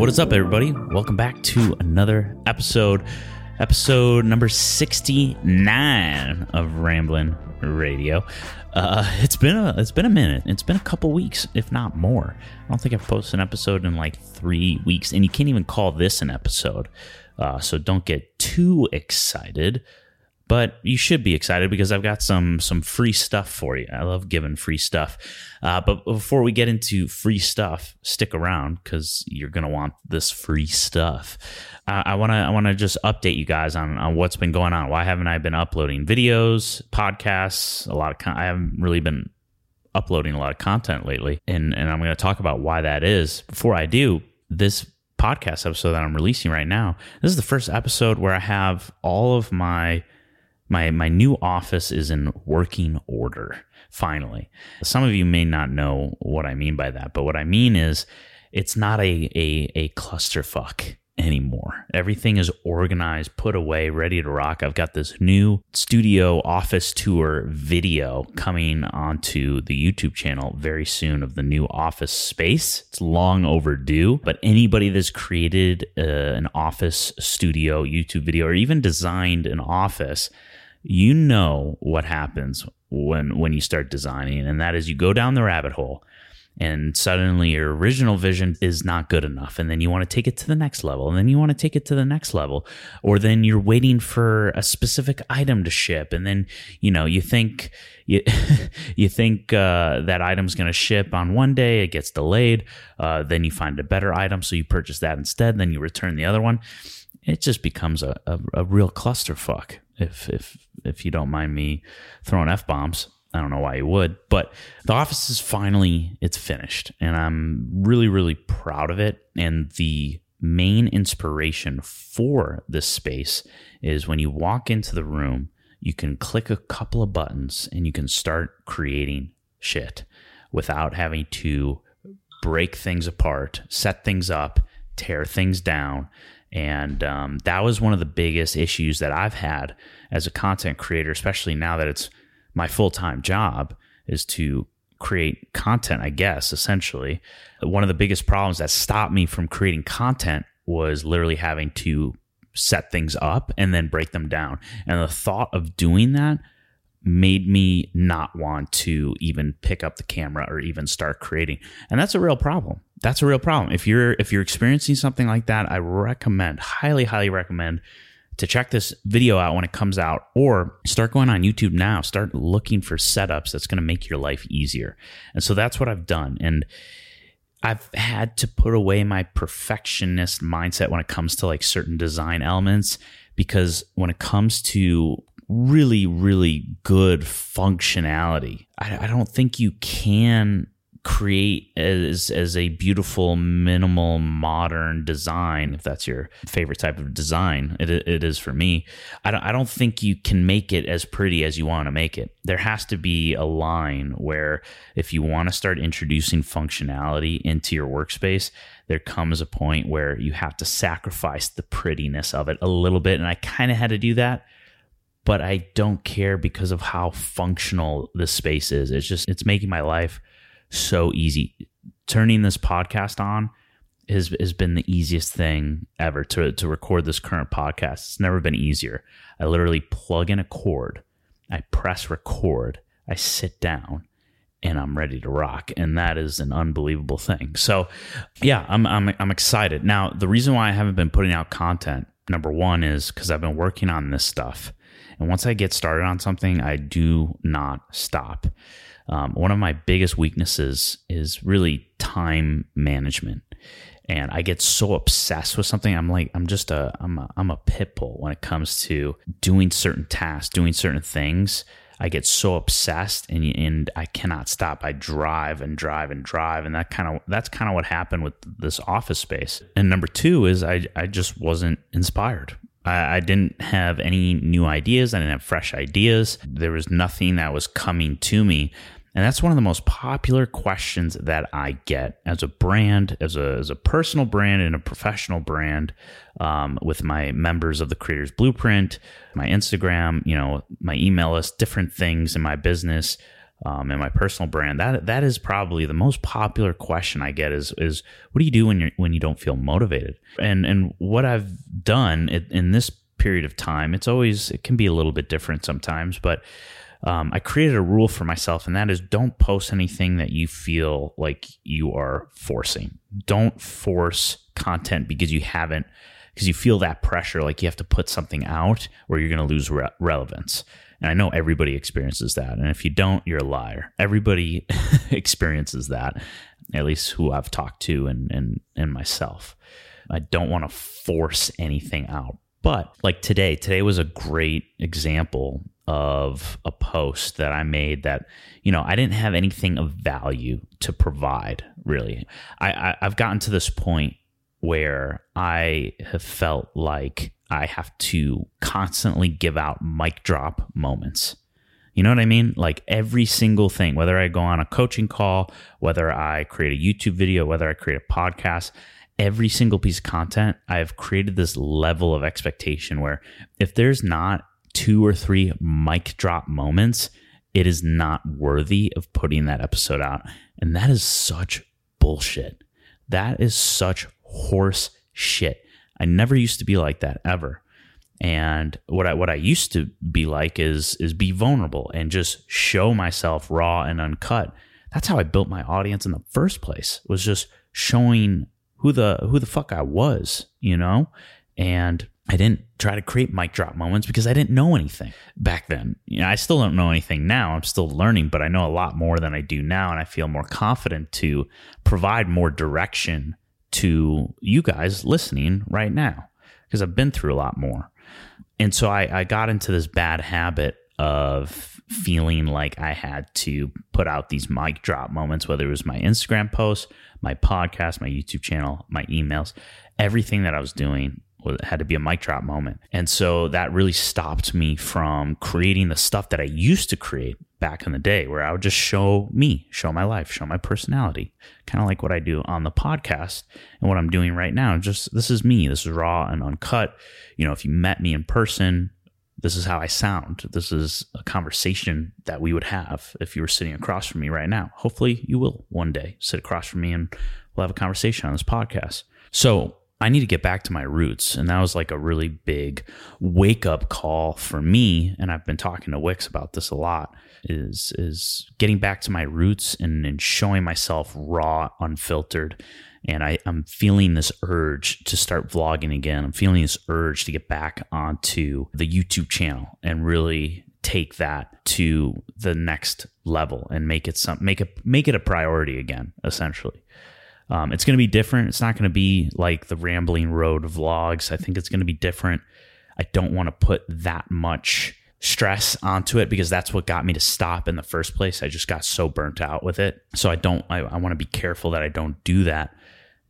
What is up, everybody? Welcome back to another episode, episode number 69 of Ramblin' Radio. Uh, it's been a it's been a minute. It's been a couple weeks, if not more. I don't think I've posted an episode in like three weeks, and you can't even call this an episode. Uh, so don't get too excited but you should be excited because I've got some some free stuff for you. I love giving free stuff. Uh, but before we get into free stuff, stick around because you're gonna want this free stuff. Uh, I wanna I wanna just update you guys on, on what's been going on. Why haven't I been uploading videos, podcasts? A lot of con- I haven't really been uploading a lot of content lately, and and I'm gonna talk about why that is. Before I do, this podcast episode that I'm releasing right now, this is the first episode where I have all of my my my new office is in working order finally. Some of you may not know what i mean by that but what i mean is it's not a a, a clusterfuck anymore. Everything is organized put away ready to rock. I've got this new studio office tour video coming onto the youtube channel very soon of the new office space. It's long overdue but anybody that's created uh, an office studio youtube video or even designed an office you know what happens when when you start designing and that is you go down the rabbit hole and suddenly your original vision is not good enough and then you want to take it to the next level and then you want to take it to the next level or then you're waiting for a specific item to ship and then you know you think you, you think uh, that item's going to ship on one day it gets delayed uh, then you find a better item so you purchase that instead then you return the other one. It just becomes a, a, a real clusterfuck if if if you don't mind me throwing f bombs. I don't know why you would, but the office is finally it's finished, and I'm really really proud of it. And the main inspiration for this space is when you walk into the room, you can click a couple of buttons and you can start creating shit without having to break things apart, set things up, tear things down, and um, that was one of the biggest issues that I've had as a content creator, especially now that it's my full time job, is to create content, I guess, essentially. One of the biggest problems that stopped me from creating content was literally having to set things up and then break them down. And the thought of doing that made me not want to even pick up the camera or even start creating. And that's a real problem. That's a real problem. If you're if you're experiencing something like that, I recommend, highly highly recommend to check this video out when it comes out or start going on YouTube now. Start looking for setups that's going to make your life easier. And so that's what I've done. And I've had to put away my perfectionist mindset when it comes to like certain design elements because when it comes to really, really good functionality. I, I don't think you can create as as a beautiful minimal modern design if that's your favorite type of design it, it is for me I don't, I don't think you can make it as pretty as you want to make it there has to be a line where if you want to start introducing functionality into your workspace there comes a point where you have to sacrifice the prettiness of it a little bit and i kind of had to do that but I don't care because of how functional this space is. It's just, it's making my life so easy. Turning this podcast on has, has been the easiest thing ever to, to record this current podcast. It's never been easier. I literally plug in a cord, I press record, I sit down, and I'm ready to rock. And that is an unbelievable thing. So, yeah, I'm, I'm, I'm excited. Now, the reason why I haven't been putting out content, number one, is because I've been working on this stuff and once I get started on something, I do not stop. Um, one of my biggest weaknesses is really time management. And I get so obsessed with something. I'm like, I'm just a, I'm a, I'm a pit bull when it comes to doing certain tasks, doing certain things. I get so obsessed and and I cannot stop. I drive and drive and drive, and that kind of that's kind of what happened with this office space. And number two is I I just wasn't inspired. I, I didn't have any new ideas. I didn't have fresh ideas. There was nothing that was coming to me. And that's one of the most popular questions that I get as a brand, as a, as a personal brand and a professional brand um, with my members of the Creators Blueprint, my Instagram, you know, my email list, different things in my business. um, and my personal brand, that that is probably the most popular question I get is is what do you do when you when you don't feel motivated? And and what I've done in, in this period of time, it's always it can be a little bit different sometimes, but um, I created a rule for myself, and that is don't post anything that you feel like you are forcing. Don't force content because you haven't because you feel that pressure, like you have to put something out, or you're going to lose re- relevance. And I know everybody experiences that. And if you don't, you're a liar. Everybody experiences that, at least who I've talked to and, and, and myself. I don't want to force anything out. But like today, today was a great example of a post that I made that, you know, I didn't have anything of value to provide, really. I, I, have gotten to this point where I have felt like I have to constantly give out mic drop moments. You know what I mean? Like every single thing, whether I go on a coaching call, whether I create a YouTube video, whether I create a podcast, every single piece of content, I've created this level of expectation where if there's not two or three mic drop moments, it is not worthy of putting that episode out. And that is such bullshit. That is such horse shit. I never used to be like that ever. And what I what I used to be like is is be vulnerable and just show myself raw and uncut. That's how I built my audience in the first place. Was just showing who the who the fuck I was, you know? And I didn't try to create mic drop moments because I didn't know anything back then. You know, I still don't know anything now. I'm still learning, but I know a lot more than I do now and I feel more confident to provide more direction to you guys listening right now because I've been through a lot more. And so I, I got into this bad habit of feeling like I had to put out these mic drop moments, whether it was my Instagram posts, my podcast, my YouTube channel, my emails, everything that I was doing had to be a mic drop moment. And so that really stopped me from creating the stuff that I used to create back in the day where I would just show me, show my life, show my personality, kind of like what I do on the podcast and what I'm doing right now. Just this is me. This is raw and uncut. You know, if you met me in person, this is how I sound. This is a conversation that we would have if you were sitting across from me right now. Hopefully, you will one day sit across from me and we'll have a conversation on this podcast. So, I need to get back to my roots. And that was like a really big wake up call for me. And I've been talking to Wix about this a lot is, is getting back to my roots and, and showing myself raw, unfiltered. And I, I'm feeling this urge to start vlogging again. I'm feeling this urge to get back onto the YouTube channel and really take that to the next level and make it some make it make it a priority again essentially um, it's going to be different. It's not going to be like the Rambling Road vlogs. I think it's going to be different. I don't want to put that much stress onto it because that's what got me to stop in the first place. I just got so burnt out with it. So I don't, I, I want to be careful that I don't do that.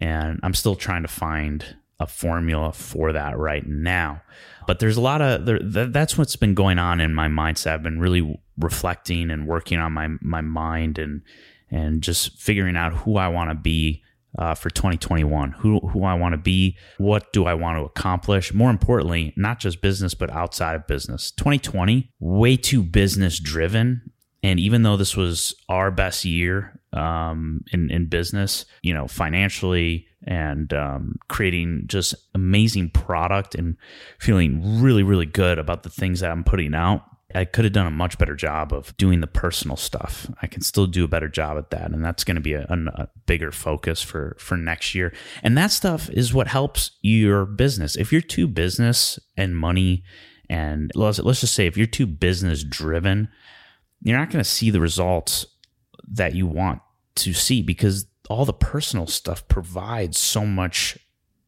And I'm still trying to find a formula for that right now. But there's a lot of there, that's what's been going on in my mindset. I've been really reflecting and working on my my mind and and just figuring out who I want to be uh, for 2021 who, who i want to be what do i want to accomplish? More importantly not just business but outside of business. 2020 way too business driven. And even though this was our best year um, in, in business you know financially and um, creating just amazing product and feeling really really good about the things that i'm putting out I could have done a much better job of doing the personal stuff. I can still do a better job at that, and that's going to be a, a, bigger focus for for next year. And that stuff is what helps your business. If you're too business and money, and let's let's just say if you're too business driven, you're not going to see the results that you want to see because all the personal stuff provides so much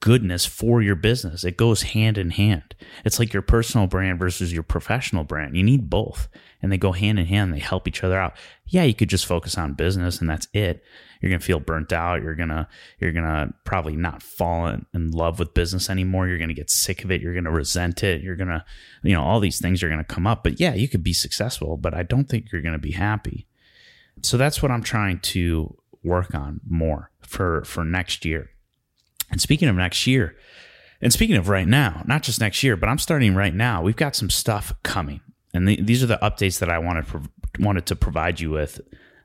goodness for your business. It goes hand in hand. It's like your personal brand versus your professional brand. You need both and they go hand in hand. They help each other out. Yeah, you could just focus on business and that's it. You're going to feel burnt out. You're going to, you're going to probably not fall in, love with business anymore. You're going to get sick of it. You're going to resent it. You're going to, you know, all these things are going to come up. But yeah, you could be successful, but I don't think you're going to be happy. So that's what I'm trying to work on more for, for next year. And speaking of next year, and speaking of right now, not just next year, but I'm starting right now, we've got some stuff coming. And the, these are the updates that I wanted wanted to provide you with,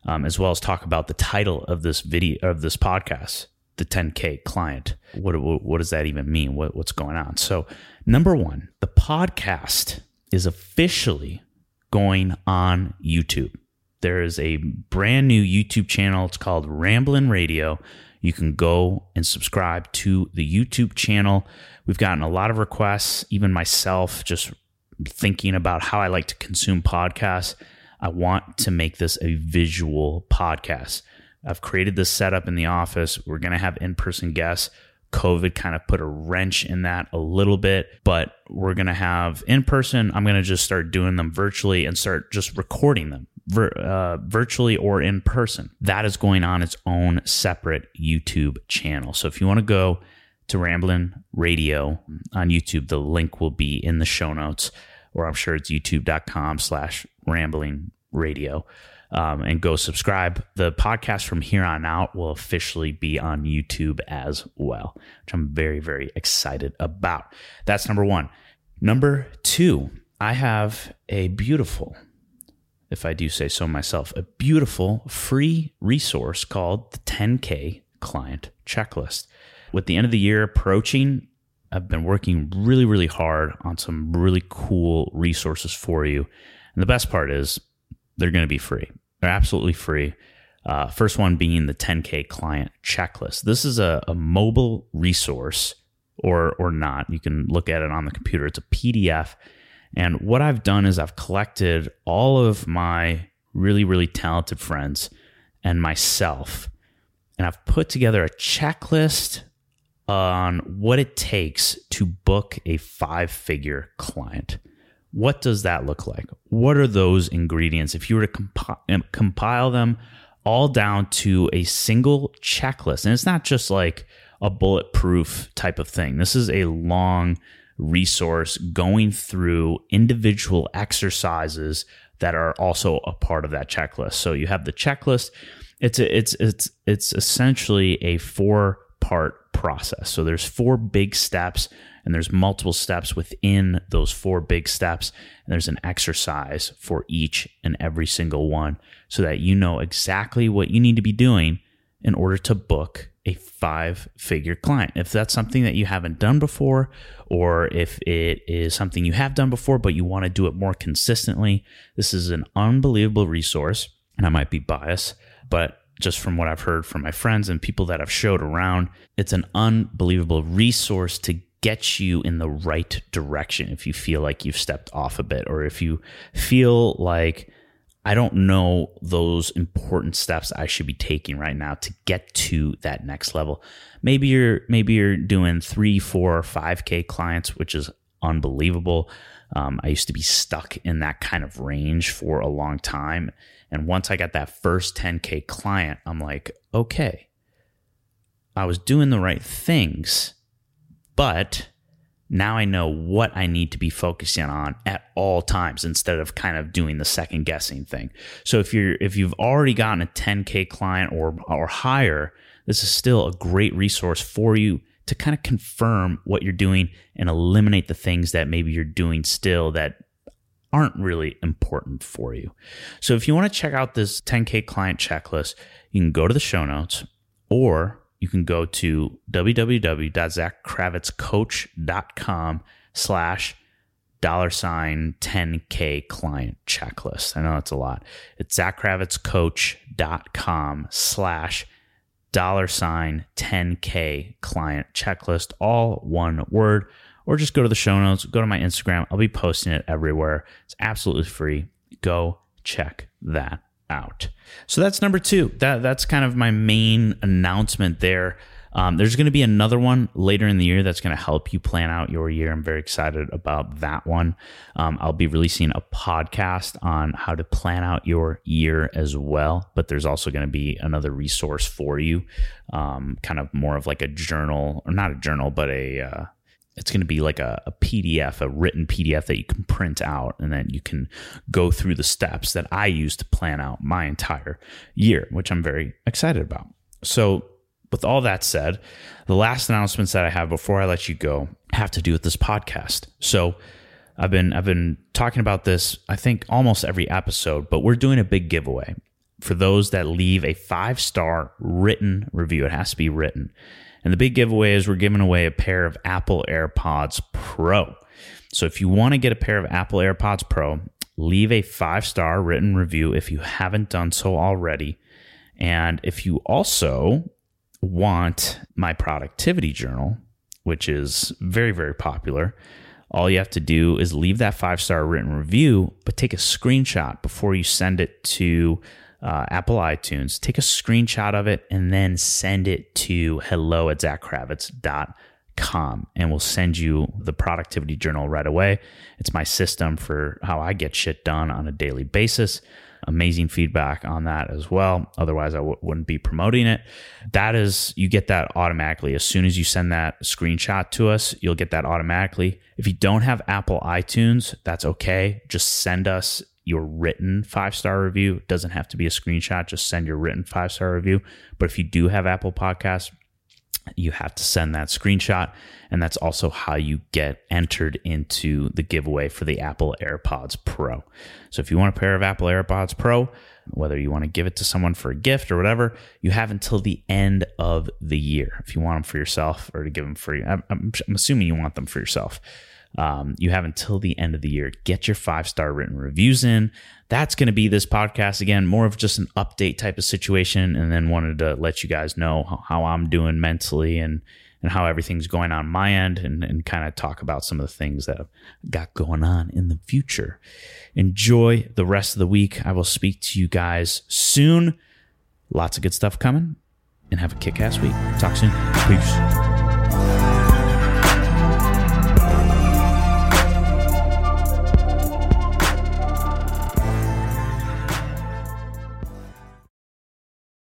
um, as well as talk about the title of this video of this podcast, the 10K client. What what does that even mean? What what's going on? So, number one, the podcast is officially going on YouTube. There is a brand new YouTube channel. It's called Ramblin' Radio. You can go and subscribe to the YouTube channel. We've gotten a lot of requests, even myself, just thinking about how I like to consume podcasts. I want to make this a visual podcast. I've created this setup in the office. We're going to have in person guests. COVID kind of put a wrench in that a little bit, but we're going to have in person. I'm going to just start doing them virtually and start just recording them vir- uh, virtually or in person. That is going on its own separate YouTube channel. So if you want to go to Ramblin' Radio on YouTube, the link will be in the show notes, or I'm sure it's youtube.com slash rambling radio um, and go subscribe. The podcast from here on out will officially be on YouTube as well, which I'm very, very excited about. That's number one. Number two, I have a beautiful, if I do say so myself, a beautiful free resource called the 10K Client Checklist. With the end of the year approaching, I've been working really, really hard on some really cool resources for you. And the best part is they're going to be free. They're absolutely free. Uh, first one being the 10K client checklist. This is a, a mobile resource or or not. You can look at it on the computer. It's a PDF. And what I've done is I've collected all of my really, really talented friends and myself, and I've put together a checklist on what it takes to book a five figure client. What does that look like? What are those ingredients? If you were to compi- um, compile them all down to a single checklist, and it's not just like a bulletproof type of thing, this is a long resource going through individual exercises that are also a part of that checklist. So you have the checklist. It's a, it's it's it's essentially a four part process. So there's four big steps and there's multiple steps within those four big steps and there's an exercise for each and every single one so that you know exactly what you need to be doing in order to book a five figure client. If that's something that you haven't done before, or if it is something you have done before, but you want to do it more consistently, this is an unbelievable resource. And I might be biased, but just from what I've heard from my friends and people that I've showed around, it's an unbelievable resource to get you in the right direction if you feel like you've stepped off a bit or if you feel like I don't know those important steps I should be taking right now to get to that next level. Maybe you're maybe you're doing three, four, five K clients, which is unbelievable. Um, I used to be stuck in that kind of range for a long time. And once I got that first 10K client, I'm like, okay, I was doing the right things, but now I know what I need to be focusing on at all times instead of kind of doing the second guessing thing. So if you're if you've already gotten a 10k client or or higher, this is still a great resource for you to kind of confirm what you're doing and eliminate the things that maybe you're doing still that aren't really important for you. So if you want to check out this 10k client checklist, you can go to the show notes or you can go to www.zachkravitzcoach.com slash dollar sign 10k client checklist. I know that's a lot. It's zachkravitzcoach.com slash dollar sign 10k client checklist, all one word, or just go to the show notes, go to my Instagram. I'll be posting it everywhere. It's absolutely free. Go check that out. So that's number two. That that's kind of my main announcement there. Um, there's going to be another one later in the year that's going to help you plan out your year. I'm very excited about that one. Um, I'll be releasing a podcast on how to plan out your year as well. But there's also going to be another resource for you, um, kind of more of like a journal, or not a journal, but a uh, it's going to be like a, a, PDF, a written PDF that you can print out, and then you can go through the steps that I use to plan out my entire year, which I'm very excited about. So, with all that said, the last announcements that I have before I let you go have to do with this podcast. So, I've been I've been talking about this I think almost every episode, but we're doing a big giveaway for those that leave a five star written review. It has to be written. And the big giveaway is we're giving away a pair of Apple AirPods Pro. So if you want to get a pair of Apple AirPods Pro, leave a five star written review if you haven't done so already. And if you also want my productivity journal, which is very, very popular, all you have to do is leave that five star written review, but take a screenshot before you send it to uh, Apple iTunes. Take a screenshot of it and then send it to hello at zachkravitz.com and we'll send you the productivity journal right away. It's my system for how I get shit done on a daily basis amazing feedback on that as well. Otherwise, I w- wouldn't be promoting it. That is, you get that automatically. As soon as you send that screenshot to us, you'll get that automatically. If you don't have Apple iTunes, that's okay. Just send us your written five star review. It doesn't have to be a screenshot, just send your written five star review. But if you do have Apple Podcasts, you have to send that screenshot. And that's also how you get entered into the giveaway for the Apple AirPods Pro. So if you want a pair of Apple AirPods Pro, whether you want to give it to someone for a gift or whatever, you have until the end of the year. If you want them for yourself or to give them free, I'm, I'm, I'm assuming you want them for yourself. Um, you have until the end of the year. Get your five star written reviews in. That's going to be this podcast again, more of just an update type of situation, and then wanted to let you guys know how, how I'm doing mentally and and how everything's going on my end, and, and kind of talk about some of the things that I've got going on in the future. Enjoy the rest of the week. I will speak to you guys soon. Lots of good stuff coming, and have a kick ass week. Talk soon. Peace.